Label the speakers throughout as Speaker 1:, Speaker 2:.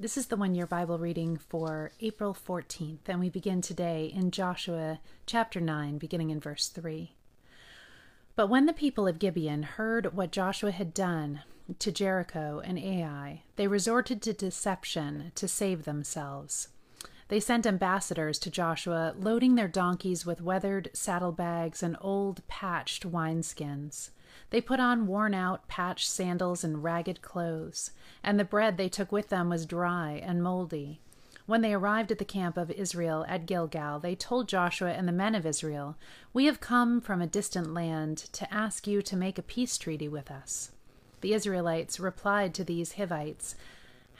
Speaker 1: This is the one year Bible reading for April 14th, and we begin today in Joshua chapter 9, beginning in verse 3. But when the people of Gibeon heard what Joshua had done to Jericho and Ai, they resorted to deception to save themselves. They sent ambassadors to Joshua, loading their donkeys with weathered saddlebags and old patched wineskins. They put on worn out, patched sandals and ragged clothes, and the bread they took with them was dry and moldy. When they arrived at the camp of Israel at Gilgal, they told Joshua and the men of Israel, We have come from a distant land to ask you to make a peace treaty with us. The Israelites replied to these Hivites,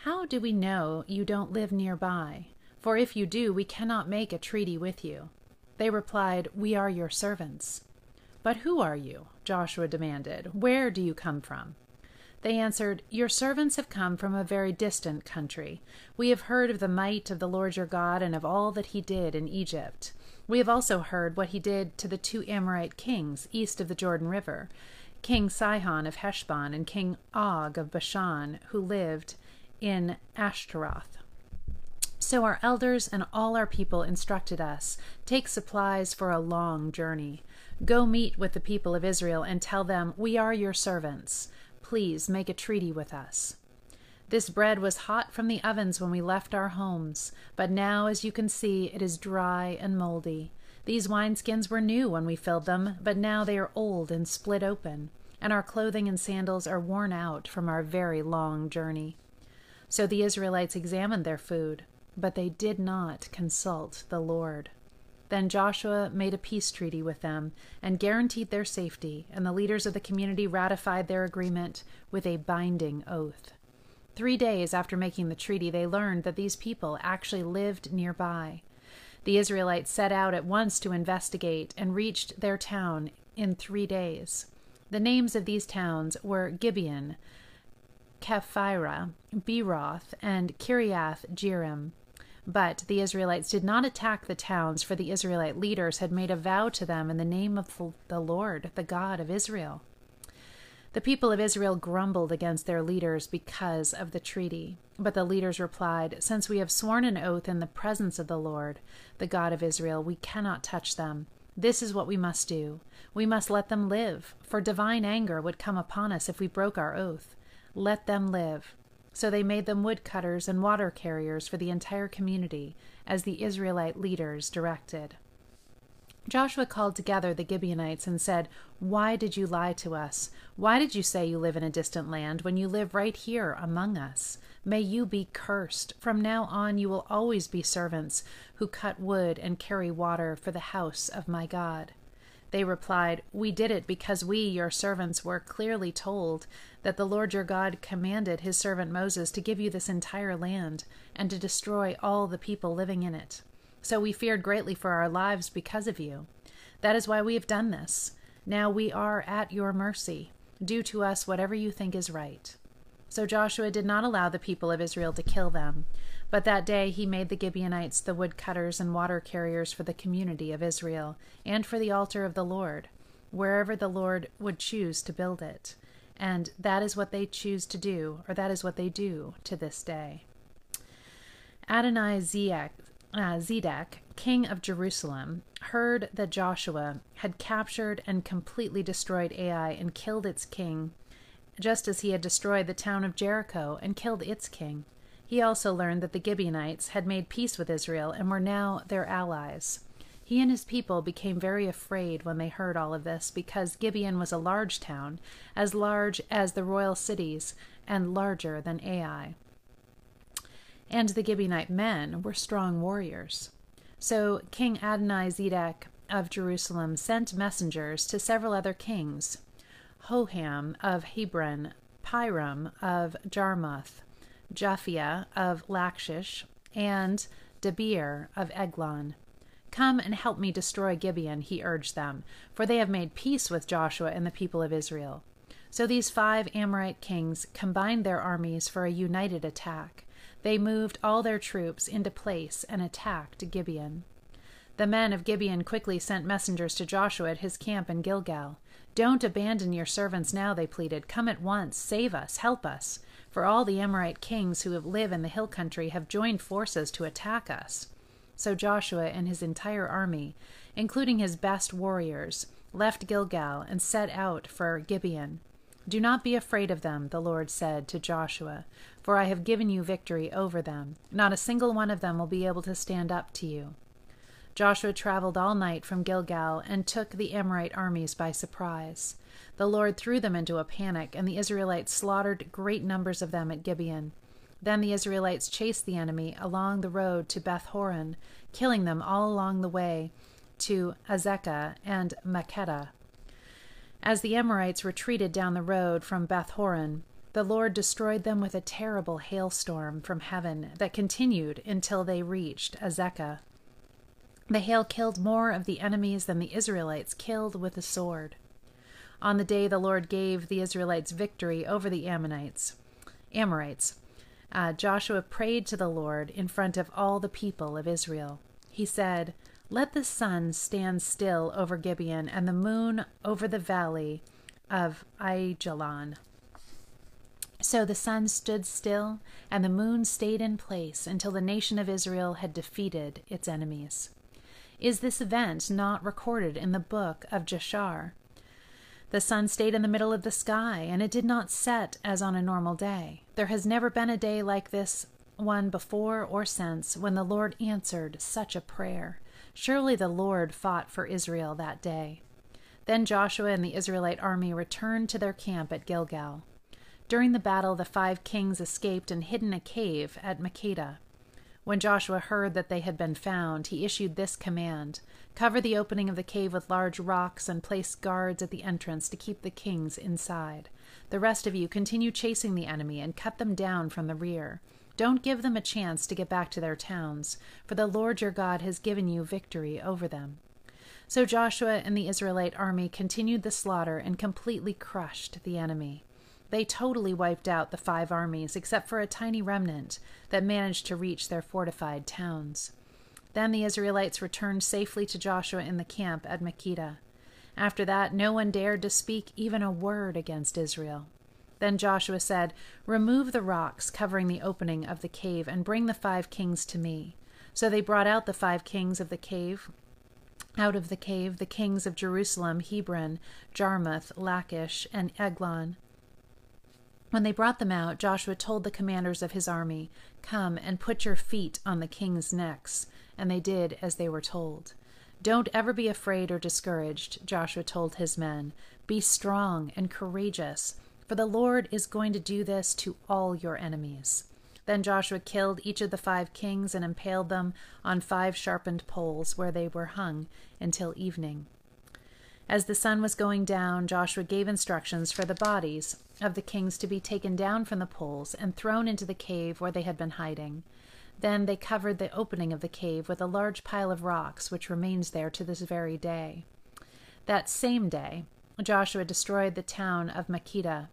Speaker 1: How do we know you don't live nearby? For if you do, we cannot make a treaty with you. They replied, We are your servants. But who are you? Joshua demanded. Where do you come from? They answered, Your servants have come from a very distant country. We have heard of the might of the Lord your God and of all that he did in Egypt. We have also heard what he did to the two Amorite kings east of the Jordan River, King Sihon of Heshbon and King Og of Bashan, who lived in Ashtaroth. So our elders and all our people instructed us take supplies for a long journey. Go meet with the people of Israel and tell them, We are your servants. Please make a treaty with us. This bread was hot from the ovens when we left our homes, but now, as you can see, it is dry and moldy. These wineskins were new when we filled them, but now they are old and split open, and our clothing and sandals are worn out from our very long journey. So the Israelites examined their food, but they did not consult the Lord. Then Joshua made a peace treaty with them and guaranteed their safety, and the leaders of the community ratified their agreement with a binding oath. Three days after making the treaty, they learned that these people actually lived nearby. The Israelites set out at once to investigate and reached their town in three days. The names of these towns were Gibeon, Kephirah, Beeroth, and Kiriath Jearim. But the Israelites did not attack the towns, for the Israelite leaders had made a vow to them in the name of the Lord, the God of Israel. The people of Israel grumbled against their leaders because of the treaty. But the leaders replied, Since we have sworn an oath in the presence of the Lord, the God of Israel, we cannot touch them. This is what we must do. We must let them live, for divine anger would come upon us if we broke our oath. Let them live. So they made them woodcutters and water carriers for the entire community, as the Israelite leaders directed. Joshua called together the Gibeonites and said, Why did you lie to us? Why did you say you live in a distant land when you live right here among us? May you be cursed. From now on you will always be servants who cut wood and carry water for the house of my God. They replied, We did it because we, your servants, were clearly told that the Lord your God commanded his servant Moses to give you this entire land and to destroy all the people living in it. So we feared greatly for our lives because of you. That is why we have done this. Now we are at your mercy. Do to us whatever you think is right. So Joshua did not allow the people of Israel to kill them. But that day he made the Gibeonites the woodcutters and water carriers for the community of Israel, and for the altar of the Lord, wherever the Lord would choose to build it. And that is what they choose to do, or that is what they do to this day. Adonai Zedek, uh, Zedek, king of Jerusalem, heard that Joshua had captured and completely destroyed Ai and killed its king, just as he had destroyed the town of Jericho and killed its king. He also learned that the Gibeonites had made peace with Israel and were now their allies. He and his people became very afraid when they heard all of this, because Gibeon was a large town, as large as the royal cities, and larger than Ai. And the Gibeonite men were strong warriors. So King Adonai Zedek of Jerusalem sent messengers to several other kings Hoham of Hebron, Piram of Jarmuth, Japhia of Lachish, and Debir of Eglon. Come and help me destroy Gibeon, he urged them, for they have made peace with Joshua and the people of Israel. So these five Amorite kings combined their armies for a united attack. They moved all their troops into place and attacked Gibeon. The men of Gibeon quickly sent messengers to Joshua at his camp in Gilgal. Don't abandon your servants now, they pleaded. Come at once, save us, help us, for all the Amorite kings who live in the hill country have joined forces to attack us. So Joshua and his entire army, including his best warriors, left Gilgal and set out for Gibeon. Do not be afraid of them, the Lord said to Joshua, for I have given you victory over them. Not a single one of them will be able to stand up to you. Joshua traveled all night from Gilgal and took the Amorite armies by surprise. The Lord threw them into a panic, and the Israelites slaughtered great numbers of them at Gibeon. Then the Israelites chased the enemy along the road to Beth Horon, killing them all along the way to Azekah and Makkedah. As the Amorites retreated down the road from Beth Horon, the Lord destroyed them with a terrible hailstorm from heaven that continued until they reached Azekah. The hail killed more of the enemies than the Israelites killed with the sword. On the day the Lord gave the Israelites victory over the Ammonites, Amorites, uh, Joshua prayed to the Lord in front of all the people of Israel. He said, Let the sun stand still over Gibeon and the moon over the valley of Aijalon. So the sun stood still, and the moon stayed in place until the nation of Israel had defeated its enemies. Is this event not recorded in the book of Jashar? The sun stayed in the middle of the sky, and it did not set as on a normal day. There has never been a day like this one before or since when the Lord answered such a prayer. Surely the Lord fought for Israel that day. Then Joshua and the Israelite army returned to their camp at Gilgal. During the battle, the five kings escaped and hid in a cave at Makkedah. When Joshua heard that they had been found, he issued this command Cover the opening of the cave with large rocks and place guards at the entrance to keep the kings inside. The rest of you continue chasing the enemy and cut them down from the rear. Don't give them a chance to get back to their towns, for the Lord your God has given you victory over them. So Joshua and the Israelite army continued the slaughter and completely crushed the enemy. They totally wiped out the five armies, except for a tiny remnant that managed to reach their fortified towns. Then the Israelites returned safely to Joshua in the camp at Makkedah. After that, no one dared to speak even a word against Israel. Then Joshua said, Remove the rocks covering the opening of the cave, and bring the five kings to me. So they brought out the five kings of the cave, out of the cave, the kings of Jerusalem, Hebron, Jarmuth, Lachish, and Eglon. When they brought them out, Joshua told the commanders of his army, Come and put your feet on the king's necks. And they did as they were told. Don't ever be afraid or discouraged, Joshua told his men. Be strong and courageous, for the Lord is going to do this to all your enemies. Then Joshua killed each of the five kings and impaled them on five sharpened poles, where they were hung until evening. As the sun was going down, Joshua gave instructions for the bodies of the kings to be taken down from the poles and thrown into the cave where they had been hiding. Then they covered the opening of the cave with a large pile of rocks, which remains there to this very day. That same day, Joshua destroyed the town of Makkedah.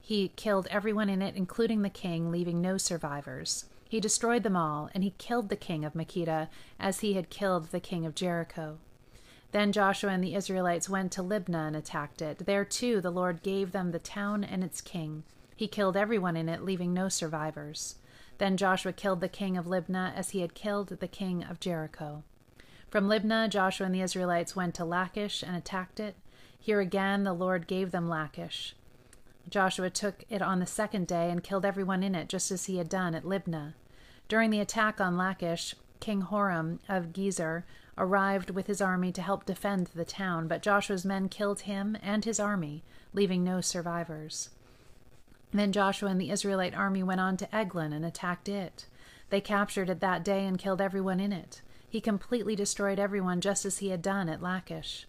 Speaker 1: He killed everyone in it, including the king, leaving no survivors. He destroyed them all, and he killed the king of Makkedah as he had killed the king of Jericho. Then Joshua and the Israelites went to Libnah and attacked it. There too the Lord gave them the town and its king. He killed everyone in it, leaving no survivors. Then Joshua killed the king of Libnah as he had killed the king of Jericho. From Libnah, Joshua and the Israelites went to Lachish and attacked it. Here again the Lord gave them Lachish. Joshua took it on the second day and killed everyone in it, just as he had done at Libnah. During the attack on Lachish, King Horam of Gezer arrived with his army to help defend the town, but Joshua's men killed him and his army, leaving no survivors. Then Joshua and the Israelite army went on to Eglon and attacked it. They captured it that day and killed everyone in it. He completely destroyed everyone just as he had done at Lachish.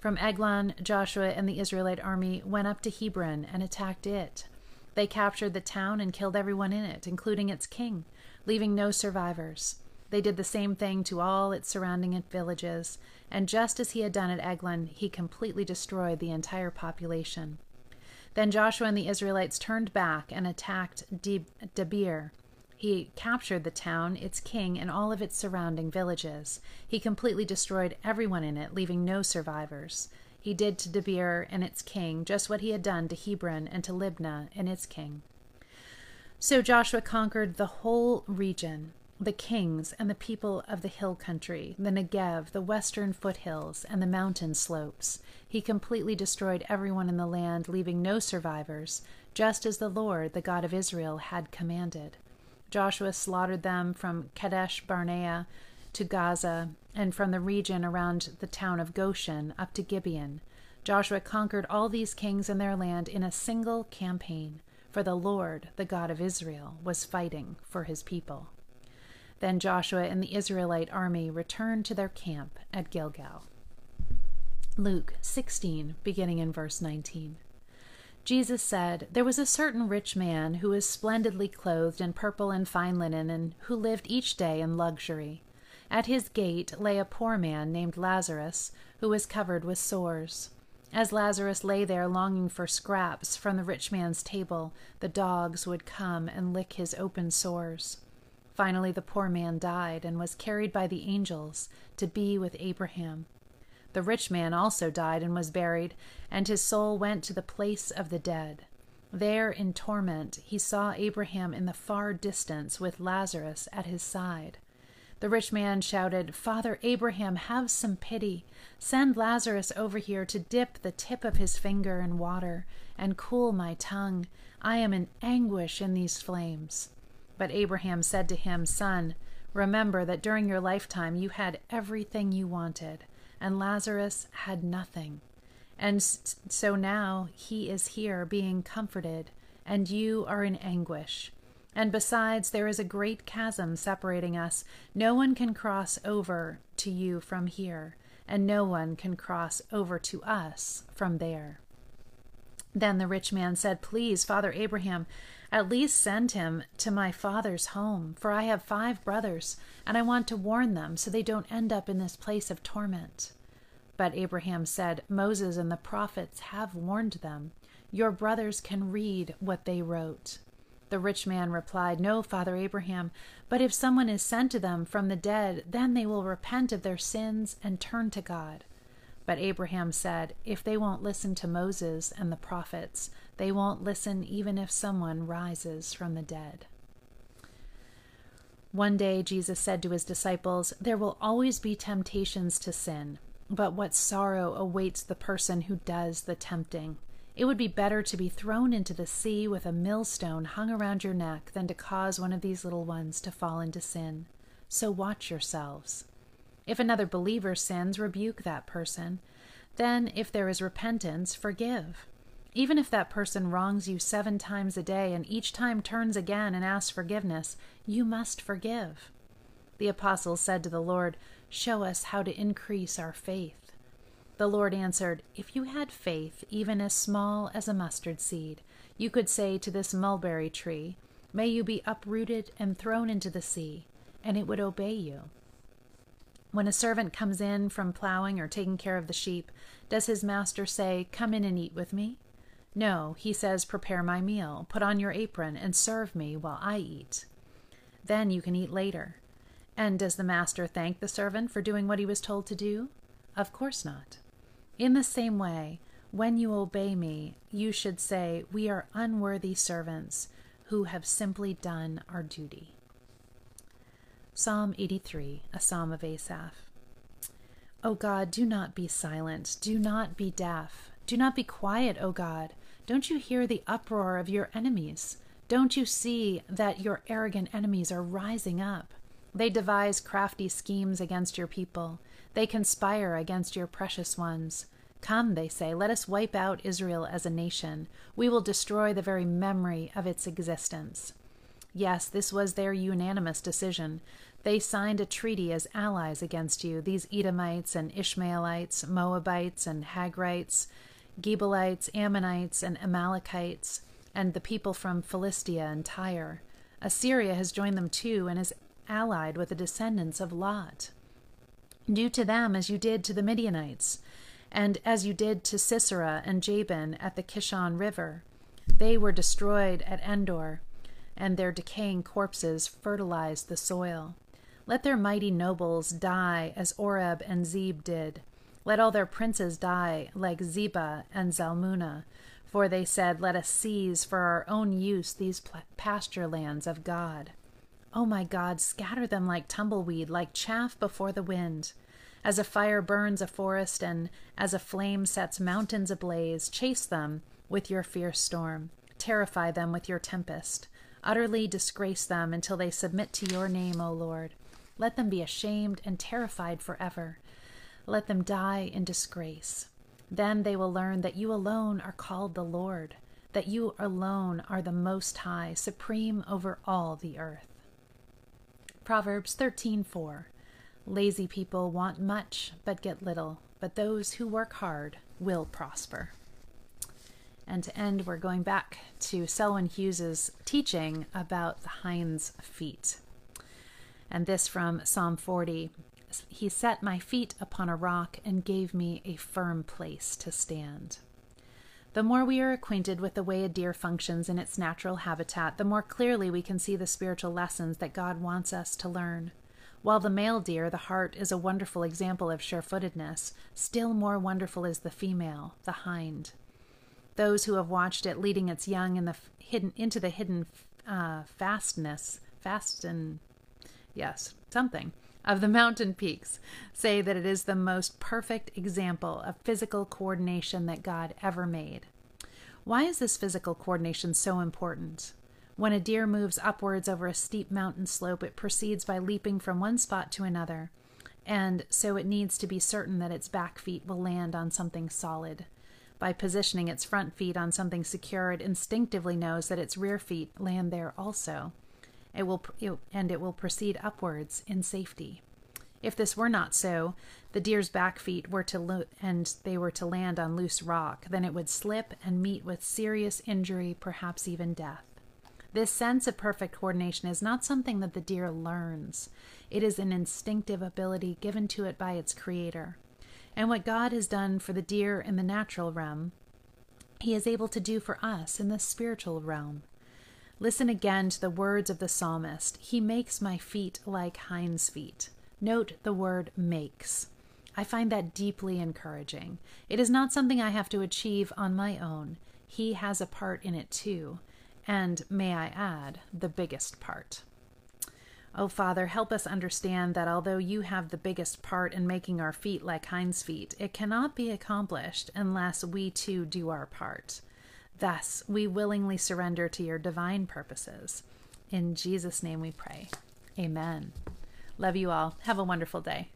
Speaker 1: From Eglon, Joshua and the Israelite army went up to Hebron and attacked it. They captured the town and killed everyone in it, including its king, leaving no survivors. They did the same thing to all its surrounding villages, and just as he had done at Eglon, he completely destroyed the entire population. Then Joshua and the Israelites turned back and attacked Debir. He captured the town, its king, and all of its surrounding villages. He completely destroyed everyone in it, leaving no survivors. He did to Debir and its king just what he had done to Hebron and to Libnah and its king. So Joshua conquered the whole region, the kings and the people of the hill country, the Negev, the western foothills, and the mountain slopes. He completely destroyed everyone in the land, leaving no survivors, just as the Lord, the God of Israel, had commanded. Joshua slaughtered them from Kadesh Barnea to Gaza, and from the region around the town of Goshen up to Gibeon. Joshua conquered all these kings and their land in a single campaign for the Lord, the God of Israel, was fighting for his people. Then Joshua and the Israelite army returned to their camp at Gilgal. Luke 16, beginning in verse 19. Jesus said, There was a certain rich man who was splendidly clothed in purple and fine linen, and who lived each day in luxury. At his gate lay a poor man named Lazarus, who was covered with sores as Lazarus lay there longing for scraps from the rich man's table, the dogs would come and lick his open sores. Finally, the poor man died and was carried by the angels to be with Abraham. The rich man also died and was buried, and his soul went to the place of the dead. There, in torment, he saw Abraham in the far distance with Lazarus at his side. The rich man shouted, Father Abraham, have some pity. Send Lazarus over here to dip the tip of his finger in water and cool my tongue. I am in anguish in these flames. But Abraham said to him, Son, remember that during your lifetime you had everything you wanted, and Lazarus had nothing. And so now he is here being comforted, and you are in anguish. And besides, there is a great chasm separating us. No one can cross over to you from here, and no one can cross over to us from there. Then the rich man said, Please, Father Abraham, at least send him to my father's home, for I have five brothers, and I want to warn them so they don't end up in this place of torment. But Abraham said, Moses and the prophets have warned them. Your brothers can read what they wrote. The rich man replied, No, Father Abraham, but if someone is sent to them from the dead, then they will repent of their sins and turn to God. But Abraham said, If they won't listen to Moses and the prophets, they won't listen even if someone rises from the dead. One day Jesus said to his disciples, There will always be temptations to sin, but what sorrow awaits the person who does the tempting. It would be better to be thrown into the sea with a millstone hung around your neck than to cause one of these little ones to fall into sin. So watch yourselves. If another believer sins, rebuke that person. Then, if there is repentance, forgive. Even if that person wrongs you seven times a day and each time turns again and asks forgiveness, you must forgive. The apostles said to the Lord, Show us how to increase our faith. The Lord answered, If you had faith, even as small as a mustard seed, you could say to this mulberry tree, May you be uprooted and thrown into the sea, and it would obey you. When a servant comes in from plowing or taking care of the sheep, does his master say, Come in and eat with me? No, he says, Prepare my meal, put on your apron, and serve me while I eat. Then you can eat later. And does the master thank the servant for doing what he was told to do? Of course not. In the same way, when you obey me, you should say, We are unworthy servants who have simply done our duty. Psalm 83, a psalm of Asaph. O God, do not be silent, do not be deaf, do not be quiet, O God. Don't you hear the uproar of your enemies? Don't you see that your arrogant enemies are rising up? They devise crafty schemes against your people. They conspire against your precious ones. Come, they say, let us wipe out Israel as a nation. We will destroy the very memory of its existence. Yes, this was their unanimous decision. They signed a treaty as allies against you, these Edomites and Ishmaelites, Moabites and Hagrites, Gebalites, Ammonites and Amalekites, and the people from Philistia and Tyre. Assyria has joined them too and is allied with the descendants of Lot. Do to them as you did to the Midianites, and as you did to Sisera and Jabin at the Kishon River. They were destroyed at Endor, and their decaying corpses fertilized the soil. Let their mighty nobles die as Oreb and Zeb did. Let all their princes die like Zeba and Zalmunna. For they said, Let us seize for our own use these pasture lands of God. O oh my God, scatter them like tumbleweed, like chaff before the wind. As a fire burns a forest, and as a flame sets mountains ablaze, chase them with your fierce storm. Terrify them with your tempest. Utterly disgrace them until they submit to your name, O Lord. Let them be ashamed and terrified forever. Let them die in disgrace. Then they will learn that you alone are called the Lord, that you alone are the Most High, supreme over all the earth. Proverbs 13:4 Lazy people want much but get little, but those who work hard will prosper. And to end, we're going back to Selwyn Hughes's teaching about the hind's feet. And this from Psalm 40 He set my feet upon a rock and gave me a firm place to stand. The more we are acquainted with the way a deer functions in its natural habitat, the more clearly we can see the spiritual lessons that God wants us to learn. While the male deer, the hart, is a wonderful example of sure footedness, still more wonderful is the female, the hind. Those who have watched it leading its young in the hidden into the hidden uh, fastness, fast and yes, something of the mountain peaks say that it is the most perfect example of physical coordination that God ever made. Why is this physical coordination so important? When a deer moves upwards over a steep mountain slope, it proceeds by leaping from one spot to another, and so it needs to be certain that its back feet will land on something solid. By positioning its front feet on something secure, it instinctively knows that its rear feet land there also. It will and it will proceed upwards in safety. If this were not so, the deer's back feet were to lo- and they were to land on loose rock, then it would slip and meet with serious injury, perhaps even death. This sense of perfect coordination is not something that the deer learns. It is an instinctive ability given to it by its creator. And what God has done for the deer in the natural realm, he is able to do for us in the spiritual realm. Listen again to the words of the psalmist He makes my feet like hinds' feet. Note the word makes. I find that deeply encouraging. It is not something I have to achieve on my own. He has a part in it too and, may I add, the biggest part. Oh, Father, help us understand that although you have the biggest part in making our feet like hinds' feet, it cannot be accomplished unless we too do our part. Thus, we willingly surrender to your divine purposes. In Jesus' name we pray. Amen. Love you all. Have a wonderful day.